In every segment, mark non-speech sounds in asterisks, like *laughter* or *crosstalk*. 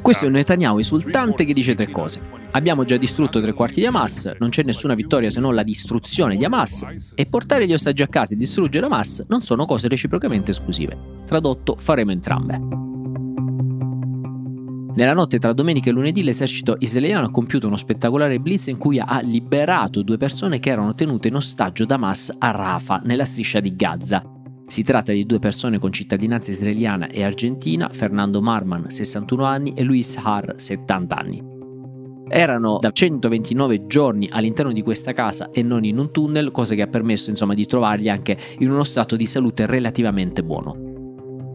Questo è un Netanyahu esultante che dice tre cose. Abbiamo già distrutto tre quarti di Hamas, non c'è nessuna vittoria se non la distruzione di Hamas e portare gli ostaggi a casa e distruggere Hamas non sono cose reciprocamente esclusive. Tradotto, faremo entrambe. Nella notte tra domenica e lunedì l'esercito israeliano ha compiuto uno spettacolare blitz in cui ha liberato due persone che erano tenute in ostaggio da Hamas a Rafah, nella striscia di Gaza. Si tratta di due persone con cittadinanza israeliana e argentina, Fernando Marman, 61 anni, e Luis Har, 70 anni. Erano da 129 giorni all'interno di questa casa e non in un tunnel, cosa che ha permesso insomma, di trovarli anche in uno stato di salute relativamente buono.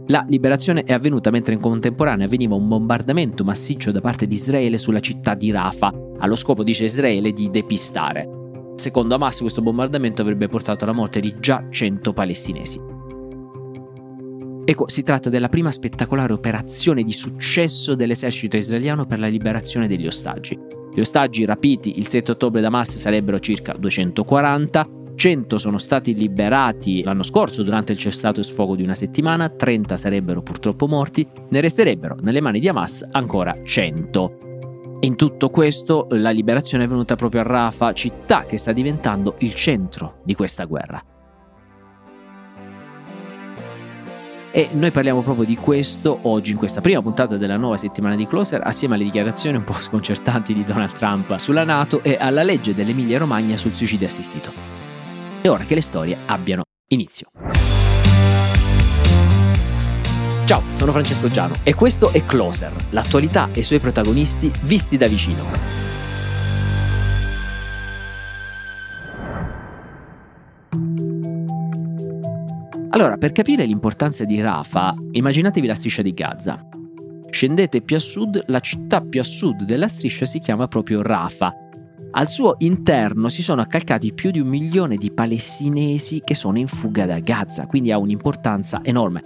La liberazione è avvenuta mentre in contemporanea avveniva un bombardamento massiccio da parte di Israele sulla città di Rafah, allo scopo, dice Israele, di depistare. Secondo Hamas questo bombardamento avrebbe portato alla morte di già 100 palestinesi. Ecco, si tratta della prima spettacolare operazione di successo dell'esercito israeliano per la liberazione degli ostaggi. Gli ostaggi rapiti il 7 ottobre da Hamas sarebbero circa 240, 100 sono stati liberati l'anno scorso durante il cessato e sfogo di una settimana, 30 sarebbero purtroppo morti, ne resterebbero nelle mani di Hamas ancora 100. In tutto questo la liberazione è venuta proprio a Rafah, città che sta diventando il centro di questa guerra. E noi parliamo proprio di questo oggi in questa prima puntata della nuova settimana di Closer assieme alle dichiarazioni un po' *laughs* sconcertanti di Donald Trump sulla Nato e alla legge dell'Emilia Romagna sul suicidio assistito. È ora che le storie abbiano inizio. Ciao, sono Francesco Giano e questo è Closer, l'attualità e i suoi protagonisti visti da vicino. Allora, per capire l'importanza di Rafah, immaginatevi la striscia di Gaza. Scendete più a sud, la città più a sud della striscia si chiama proprio Rafah. Al suo interno si sono accalcati più di un milione di palestinesi che sono in fuga da Gaza, quindi ha un'importanza enorme.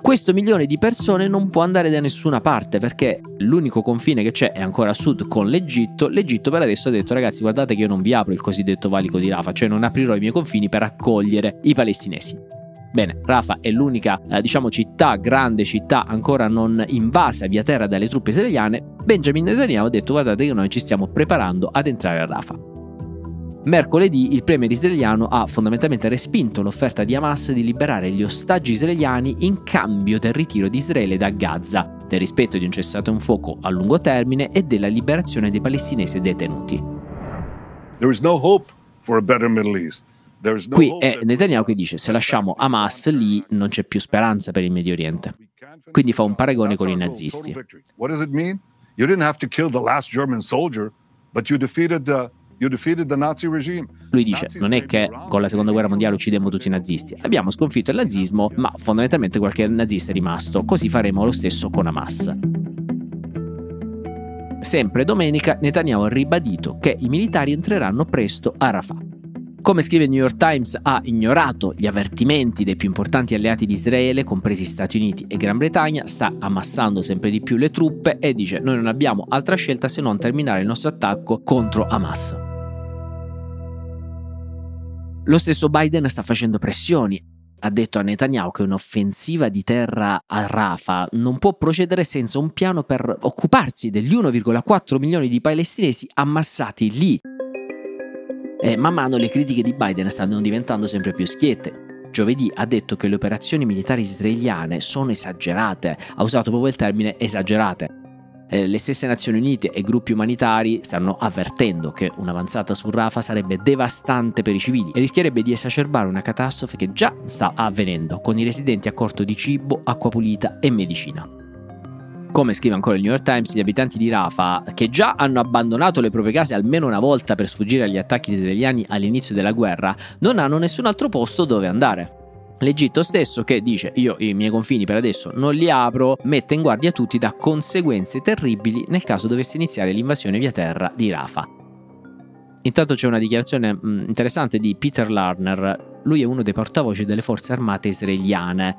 Questo milione di persone non può andare da nessuna parte perché l'unico confine che c'è è ancora a sud con l'Egitto. L'Egitto per adesso ha detto ragazzi guardate che io non vi apro il cosiddetto valico di Rafah, cioè non aprirò i miei confini per accogliere i palestinesi. Bene, Rafa è l'unica, eh, diciamo, città, grande città ancora non invasa via terra dalle truppe israeliane. Benjamin Netanyahu ha detto guardate che noi ci stiamo preparando ad entrare a Rafa. Mercoledì il premier israeliano ha fondamentalmente respinto l'offerta di Hamas di liberare gli ostaggi israeliani in cambio del ritiro di Israele da Gaza, del rispetto di un cessato un fuoco a lungo termine e della liberazione dei palestinesi detenuti. There is no hope for a better Middle East. Qui è Netanyahu che dice se lasciamo Hamas lì non c'è più speranza per il Medio Oriente. Quindi fa un paragone con i nazisti. Lui dice, non è che con la seconda guerra mondiale uccidemmo tutti i nazisti, abbiamo sconfitto il nazismo, ma fondamentalmente qualche nazista è rimasto, così faremo lo stesso con Hamas. Sempre domenica Netanyahu ha ribadito che i militari entreranno presto a Rafah. Come scrive il New York Times, ha ignorato gli avvertimenti dei più importanti alleati di Israele, compresi Stati Uniti e Gran Bretagna, sta ammassando sempre di più le truppe e dice noi non abbiamo altra scelta se non terminare il nostro attacco contro Hamas. Lo stesso Biden sta facendo pressioni. Ha detto a Netanyahu che un'offensiva di terra a Rafah non può procedere senza un piano per occuparsi degli 1,4 milioni di palestinesi ammassati lì e man mano le critiche di Biden stanno diventando sempre più schiette. Giovedì ha detto che le operazioni militari israeliane sono esagerate, ha usato proprio il termine esagerate. le stesse Nazioni Unite e gruppi umanitari stanno avvertendo che un'avanzata su Rafah sarebbe devastante per i civili e rischierebbe di esacerbare una catastrofe che già sta avvenendo, con i residenti a corto di cibo, acqua pulita e medicina. Come scrive ancora il New York Times, gli abitanti di Rafah, che già hanno abbandonato le proprie case almeno una volta per sfuggire agli attacchi israeliani all'inizio della guerra, non hanno nessun altro posto dove andare. L'Egitto stesso che dice io i miei confini per adesso non li apro, mette in guardia tutti da conseguenze terribili nel caso dovesse iniziare l'invasione via terra di Rafah. Intanto c'è una dichiarazione mh, interessante di Peter Larner, lui è uno dei portavoci delle forze armate israeliane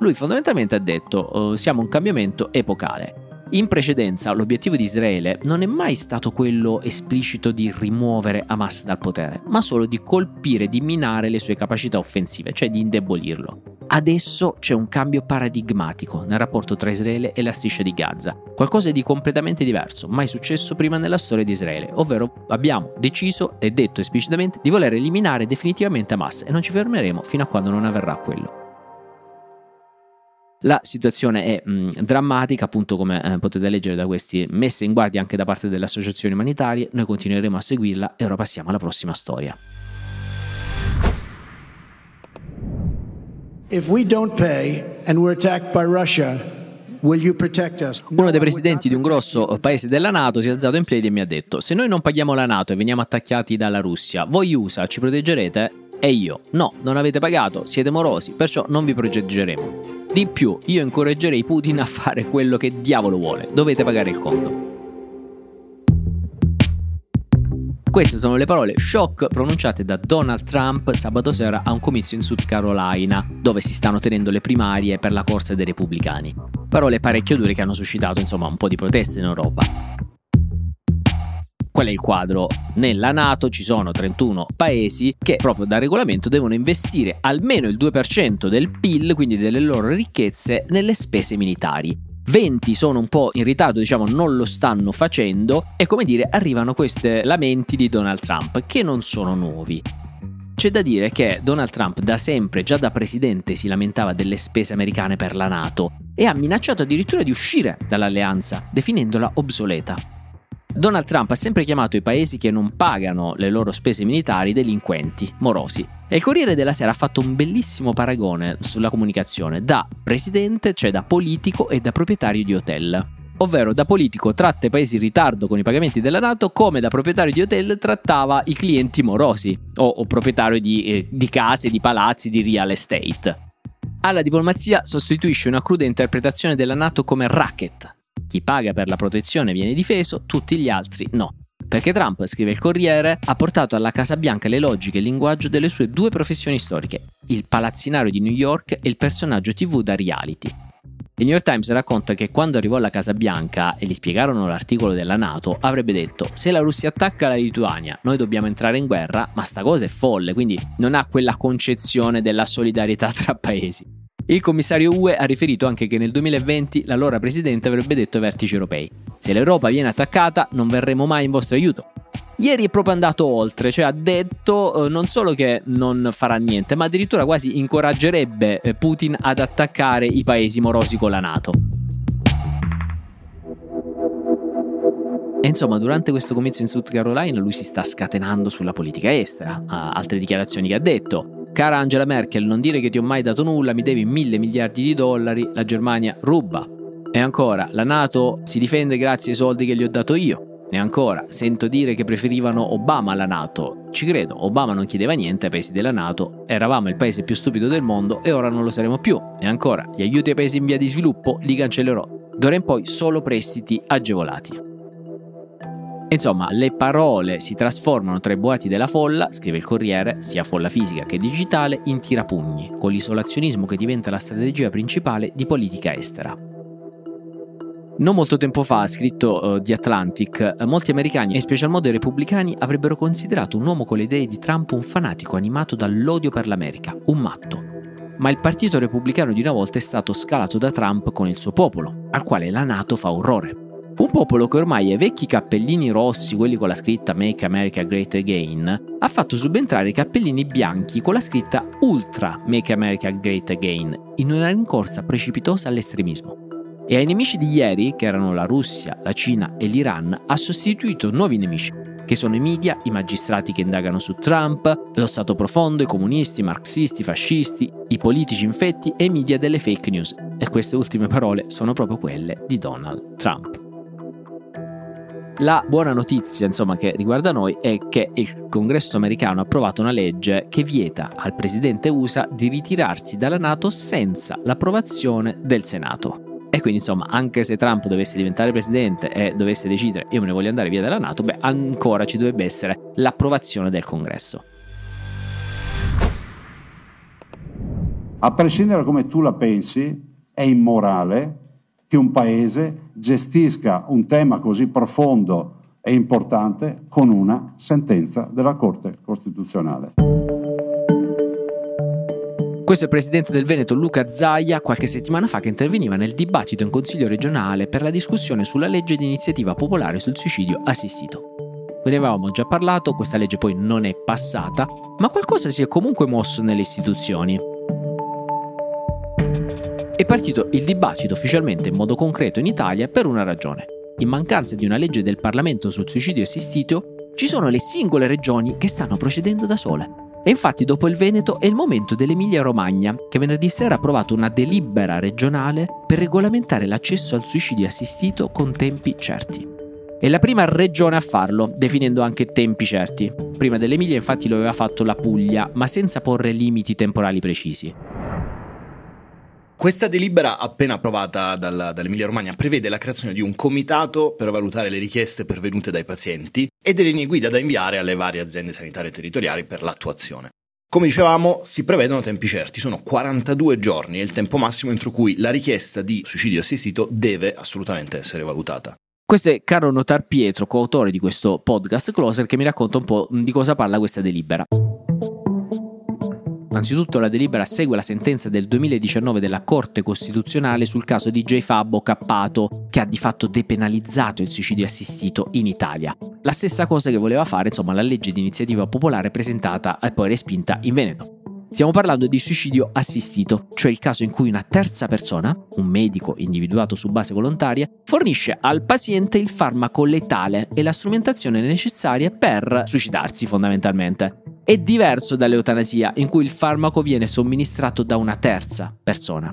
lui fondamentalmente ha detto uh, siamo un cambiamento epocale. In precedenza l'obiettivo di Israele non è mai stato quello esplicito di rimuovere Hamas dal potere, ma solo di colpire, di minare le sue capacità offensive, cioè di indebolirlo. Adesso c'è un cambio paradigmatico nel rapporto tra Israele e la striscia di Gaza, qualcosa di completamente diverso, mai successo prima nella storia di Israele, ovvero abbiamo deciso e detto esplicitamente di voler eliminare definitivamente Hamas e non ci fermeremo fino a quando non avverrà quello. La situazione è mh, drammatica, appunto come eh, potete leggere da questi messe in guardia anche da parte delle associazioni umanitarie, noi continueremo a seguirla e ora passiamo alla prossima storia. If we don't pay and we're attacked by Russia, uno dei presidenti di un grosso paese della Nato si è alzato in piedi e mi ha detto: Se noi non paghiamo la Nato e veniamo attaccati dalla Russia, voi USA ci proteggerete? E io: No, non avete pagato, siete morosi, perciò non vi proteggeremo. Di più, io incoraggerei Putin a fare quello che diavolo vuole. Dovete pagare il conto. Queste sono le parole shock pronunciate da Donald Trump sabato sera a un comizio in South Carolina, dove si stanno tenendo le primarie per la corsa dei repubblicani. Parole parecchio dure che hanno suscitato insomma un po' di proteste in Europa. Qual è il quadro? Nella Nato ci sono 31 paesi che proprio da regolamento devono investire almeno il 2% del PIL, quindi delle loro ricchezze, nelle spese militari. 20 sono un po' in ritardo, diciamo non lo stanno facendo e come dire arrivano questi lamenti di Donald Trump che non sono nuovi. C'è da dire che Donald Trump da sempre, già da presidente, si lamentava delle spese americane per la Nato e ha minacciato addirittura di uscire dall'alleanza, definendola obsoleta. Donald Trump ha sempre chiamato i paesi che non pagano le loro spese militari delinquenti, morosi. E il Corriere della Sera ha fatto un bellissimo paragone sulla comunicazione da presidente, cioè da politico e da proprietario di hotel. Ovvero da politico tratta i paesi in ritardo con i pagamenti della Nato come da proprietario di hotel trattava i clienti morosi o, o proprietario di, eh, di case, di palazzi, di real estate. Alla diplomazia sostituisce una cruda interpretazione della Nato come racket, chi paga per la protezione viene difeso, tutti gli altri no. Perché Trump, scrive il Corriere, ha portato alla Casa Bianca le logiche e il linguaggio delle sue due professioni storiche, il palazzinario di New York e il personaggio TV da reality. Il New York Times racconta che quando arrivò alla Casa Bianca e gli spiegarono l'articolo della Nato, avrebbe detto: Se la Russia attacca la Lituania, noi dobbiamo entrare in guerra, ma sta cosa è folle, quindi non ha quella concezione della solidarietà tra paesi. Il commissario UE ha riferito anche che nel 2020 l'allora presidente avrebbe detto ai vertici europei: Se l'Europa viene attaccata, non verremo mai in vostro aiuto. Ieri è proprio andato oltre, cioè ha detto eh, non solo che non farà niente, ma addirittura quasi incoraggerebbe eh, Putin ad attaccare i paesi morosi con la Nato. E insomma, durante questo comizio in South Carolina lui si sta scatenando sulla politica estera. Ha altre dichiarazioni che ha detto. Cara Angela Merkel, non dire che ti ho mai dato nulla, mi devi mille miliardi di dollari, la Germania ruba. E ancora, la Nato si difende grazie ai soldi che gli ho dato io. E ancora, sento dire che preferivano Obama alla Nato. Ci credo, Obama non chiedeva niente ai paesi della Nato, eravamo il paese più stupido del mondo e ora non lo saremo più. E ancora, gli aiuti ai paesi in via di sviluppo li cancellerò. D'ora in poi solo prestiti agevolati. Insomma, le parole si trasformano tra i boati della folla, scrive il Corriere, sia folla fisica che digitale, in tirapugni, con l'isolazionismo che diventa la strategia principale di politica estera. Non molto tempo fa, ha scritto uh, The Atlantic, uh, molti americani, e in special modo i repubblicani, avrebbero considerato un uomo con le idee di Trump un fanatico animato dall'odio per l'America, un matto. Ma il partito repubblicano di una volta è stato scalato da Trump con il suo popolo, al quale la Nato fa orrore. Un popolo che ormai ai vecchi cappellini rossi, quelli con la scritta Make America Great Again, ha fatto subentrare i cappellini bianchi con la scritta Ultra Make America Great Again, in una rincorsa precipitosa all'estremismo. E ai nemici di ieri, che erano la Russia, la Cina e l'Iran, ha sostituito nuovi nemici, che sono i media, i magistrati che indagano su Trump, lo Stato profondo, i comunisti, i marxisti, i fascisti, i politici infetti e i media delle fake news. E queste ultime parole sono proprio quelle di Donald Trump. La buona notizia, insomma, che riguarda noi è che il congresso americano ha approvato una legge che vieta al presidente USA di ritirarsi dalla NATO senza l'approvazione del Senato. E quindi, insomma, anche se Trump dovesse diventare presidente e dovesse decidere io me ne voglio andare via dalla NATO, beh, ancora ci dovrebbe essere l'approvazione del congresso. A prescindere da come tu la pensi, è immorale che un paese gestisca un tema così profondo e importante con una sentenza della Corte Costituzionale. Questo è il presidente del Veneto Luca Zaia qualche settimana fa che interveniva nel dibattito in Consiglio regionale per la discussione sulla legge di iniziativa popolare sul suicidio assistito. Ve ne avevamo già parlato, questa legge poi non è passata, ma qualcosa si è comunque mosso nelle istituzioni. È partito il dibattito ufficialmente in modo concreto in Italia per una ragione. In mancanza di una legge del Parlamento sul suicidio assistito, ci sono le singole regioni che stanno procedendo da sole. E infatti dopo il Veneto è il momento dell'Emilia Romagna, che venerdì sera ha approvato una delibera regionale per regolamentare l'accesso al suicidio assistito con tempi certi. È la prima regione a farlo, definendo anche tempi certi. Prima dell'Emilia infatti lo aveva fatto la Puglia, ma senza porre limiti temporali precisi. Questa delibera appena approvata dalla, dall'Emilia Romagna prevede la creazione di un comitato per valutare le richieste pervenute dai pazienti e delle linee guida da inviare alle varie aziende sanitarie territoriali per l'attuazione. Come dicevamo, si prevedono tempi certi, sono 42 giorni, è il tempo massimo entro cui la richiesta di suicidio assistito deve assolutamente essere valutata. Questo è Carlo Notar Pietro, coautore di questo podcast Closer, che mi racconta un po' di cosa parla questa delibera. Anzitutto la delibera segue la sentenza del 2019 della Corte Costituzionale sul caso di J. Fabbo Cappato, che ha di fatto depenalizzato il suicidio assistito in Italia. La stessa cosa che voleva fare, insomma, la legge di iniziativa popolare presentata e poi respinta in Veneto. Stiamo parlando di suicidio assistito, cioè il caso in cui una terza persona, un medico individuato su base volontaria, fornisce al paziente il farmaco letale e la strumentazione necessaria per suicidarsi fondamentalmente. È diverso dall'eutanasia, in cui il farmaco viene somministrato da una terza persona.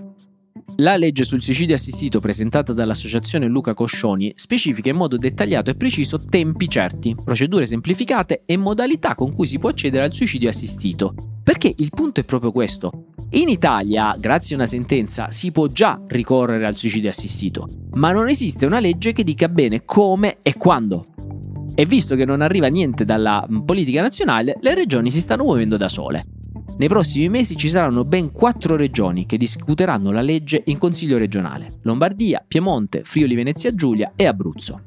La legge sul suicidio assistito presentata dall'associazione Luca Coscioni specifica in modo dettagliato e preciso tempi certi, procedure semplificate e modalità con cui si può accedere al suicidio assistito. Perché il punto è proprio questo. In Italia, grazie a una sentenza, si può già ricorrere al suicidio assistito, ma non esiste una legge che dica bene come e quando. E visto che non arriva niente dalla politica nazionale, le regioni si stanno muovendo da sole. Nei prossimi mesi ci saranno ben quattro regioni che discuteranno la legge in Consiglio regionale: Lombardia, Piemonte, Friuli Venezia Giulia e Abruzzo.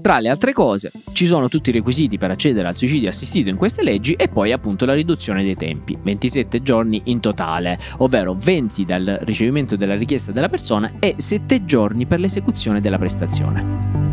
Tra le altre cose, ci sono tutti i requisiti per accedere al suicidio assistito in queste leggi e poi appunto la riduzione dei tempi, 27 giorni in totale, ovvero 20 dal ricevimento della richiesta della persona e 7 giorni per l'esecuzione della prestazione.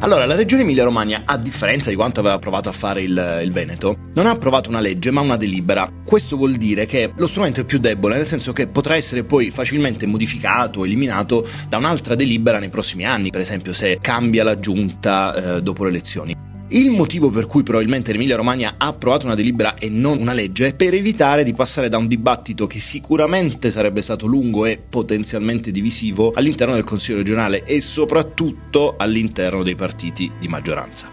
Allora, la regione Emilia-Romagna, a differenza di quanto aveva provato a fare il, il, Veneto, non ha approvato una legge ma una delibera. Questo vuol dire che lo strumento è più debole, nel senso che potrà essere poi facilmente modificato o eliminato da un'altra delibera nei prossimi anni, per esempio se cambia la giunta eh, dopo le elezioni. Il motivo per cui probabilmente l'Emilia Romagna ha approvato una delibera e non una legge è per evitare di passare da un dibattito che sicuramente sarebbe stato lungo e potenzialmente divisivo all'interno del Consiglio regionale e soprattutto all'interno dei partiti di maggioranza.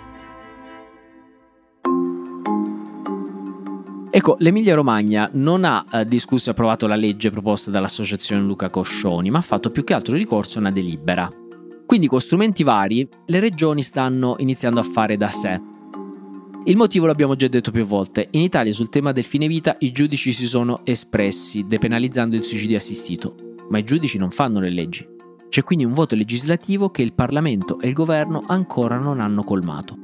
Ecco, l'Emilia Romagna non ha eh, discusso e approvato la legge proposta dall'associazione Luca Coscioni, ma ha fatto più che altro ricorso a una delibera. Quindi con strumenti vari le regioni stanno iniziando a fare da sé. Il motivo l'abbiamo già detto più volte, in Italia sul tema del fine vita i giudici si sono espressi depenalizzando il suicidio assistito, ma i giudici non fanno le leggi. C'è quindi un voto legislativo che il Parlamento e il governo ancora non hanno colmato.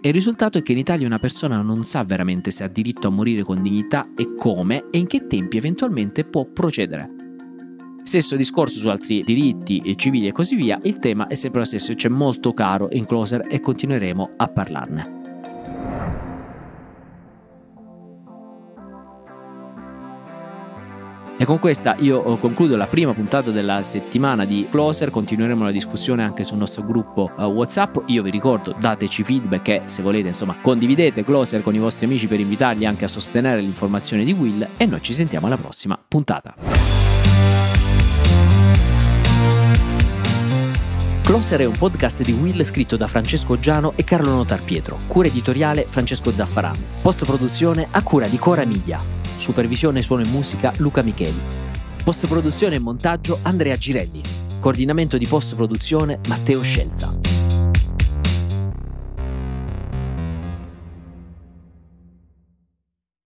E il risultato è che in Italia una persona non sa veramente se ha diritto a morire con dignità e come e in che tempi eventualmente può procedere. Stesso discorso su altri diritti civili e così via, il tema è sempre lo stesso e c'è molto caro in Closer e continueremo a parlarne. E con questa io concludo la prima puntata della settimana di Closer, continueremo la discussione anche sul nostro gruppo uh, WhatsApp. Io vi ricordo, dateci feedback e se volete, insomma, condividete Closer con i vostri amici per invitarli anche a sostenere l'informazione di Will e noi ci sentiamo alla prossima puntata. Closer è un podcast di Will scritto da Francesco Giano e Carlo Notar Pietro, cura editoriale Francesco Zaffarano, post produzione a cura di Cora Media, supervisione suono e musica Luca Micheli, post produzione e montaggio Andrea Girelli, coordinamento di post produzione Matteo Scelza.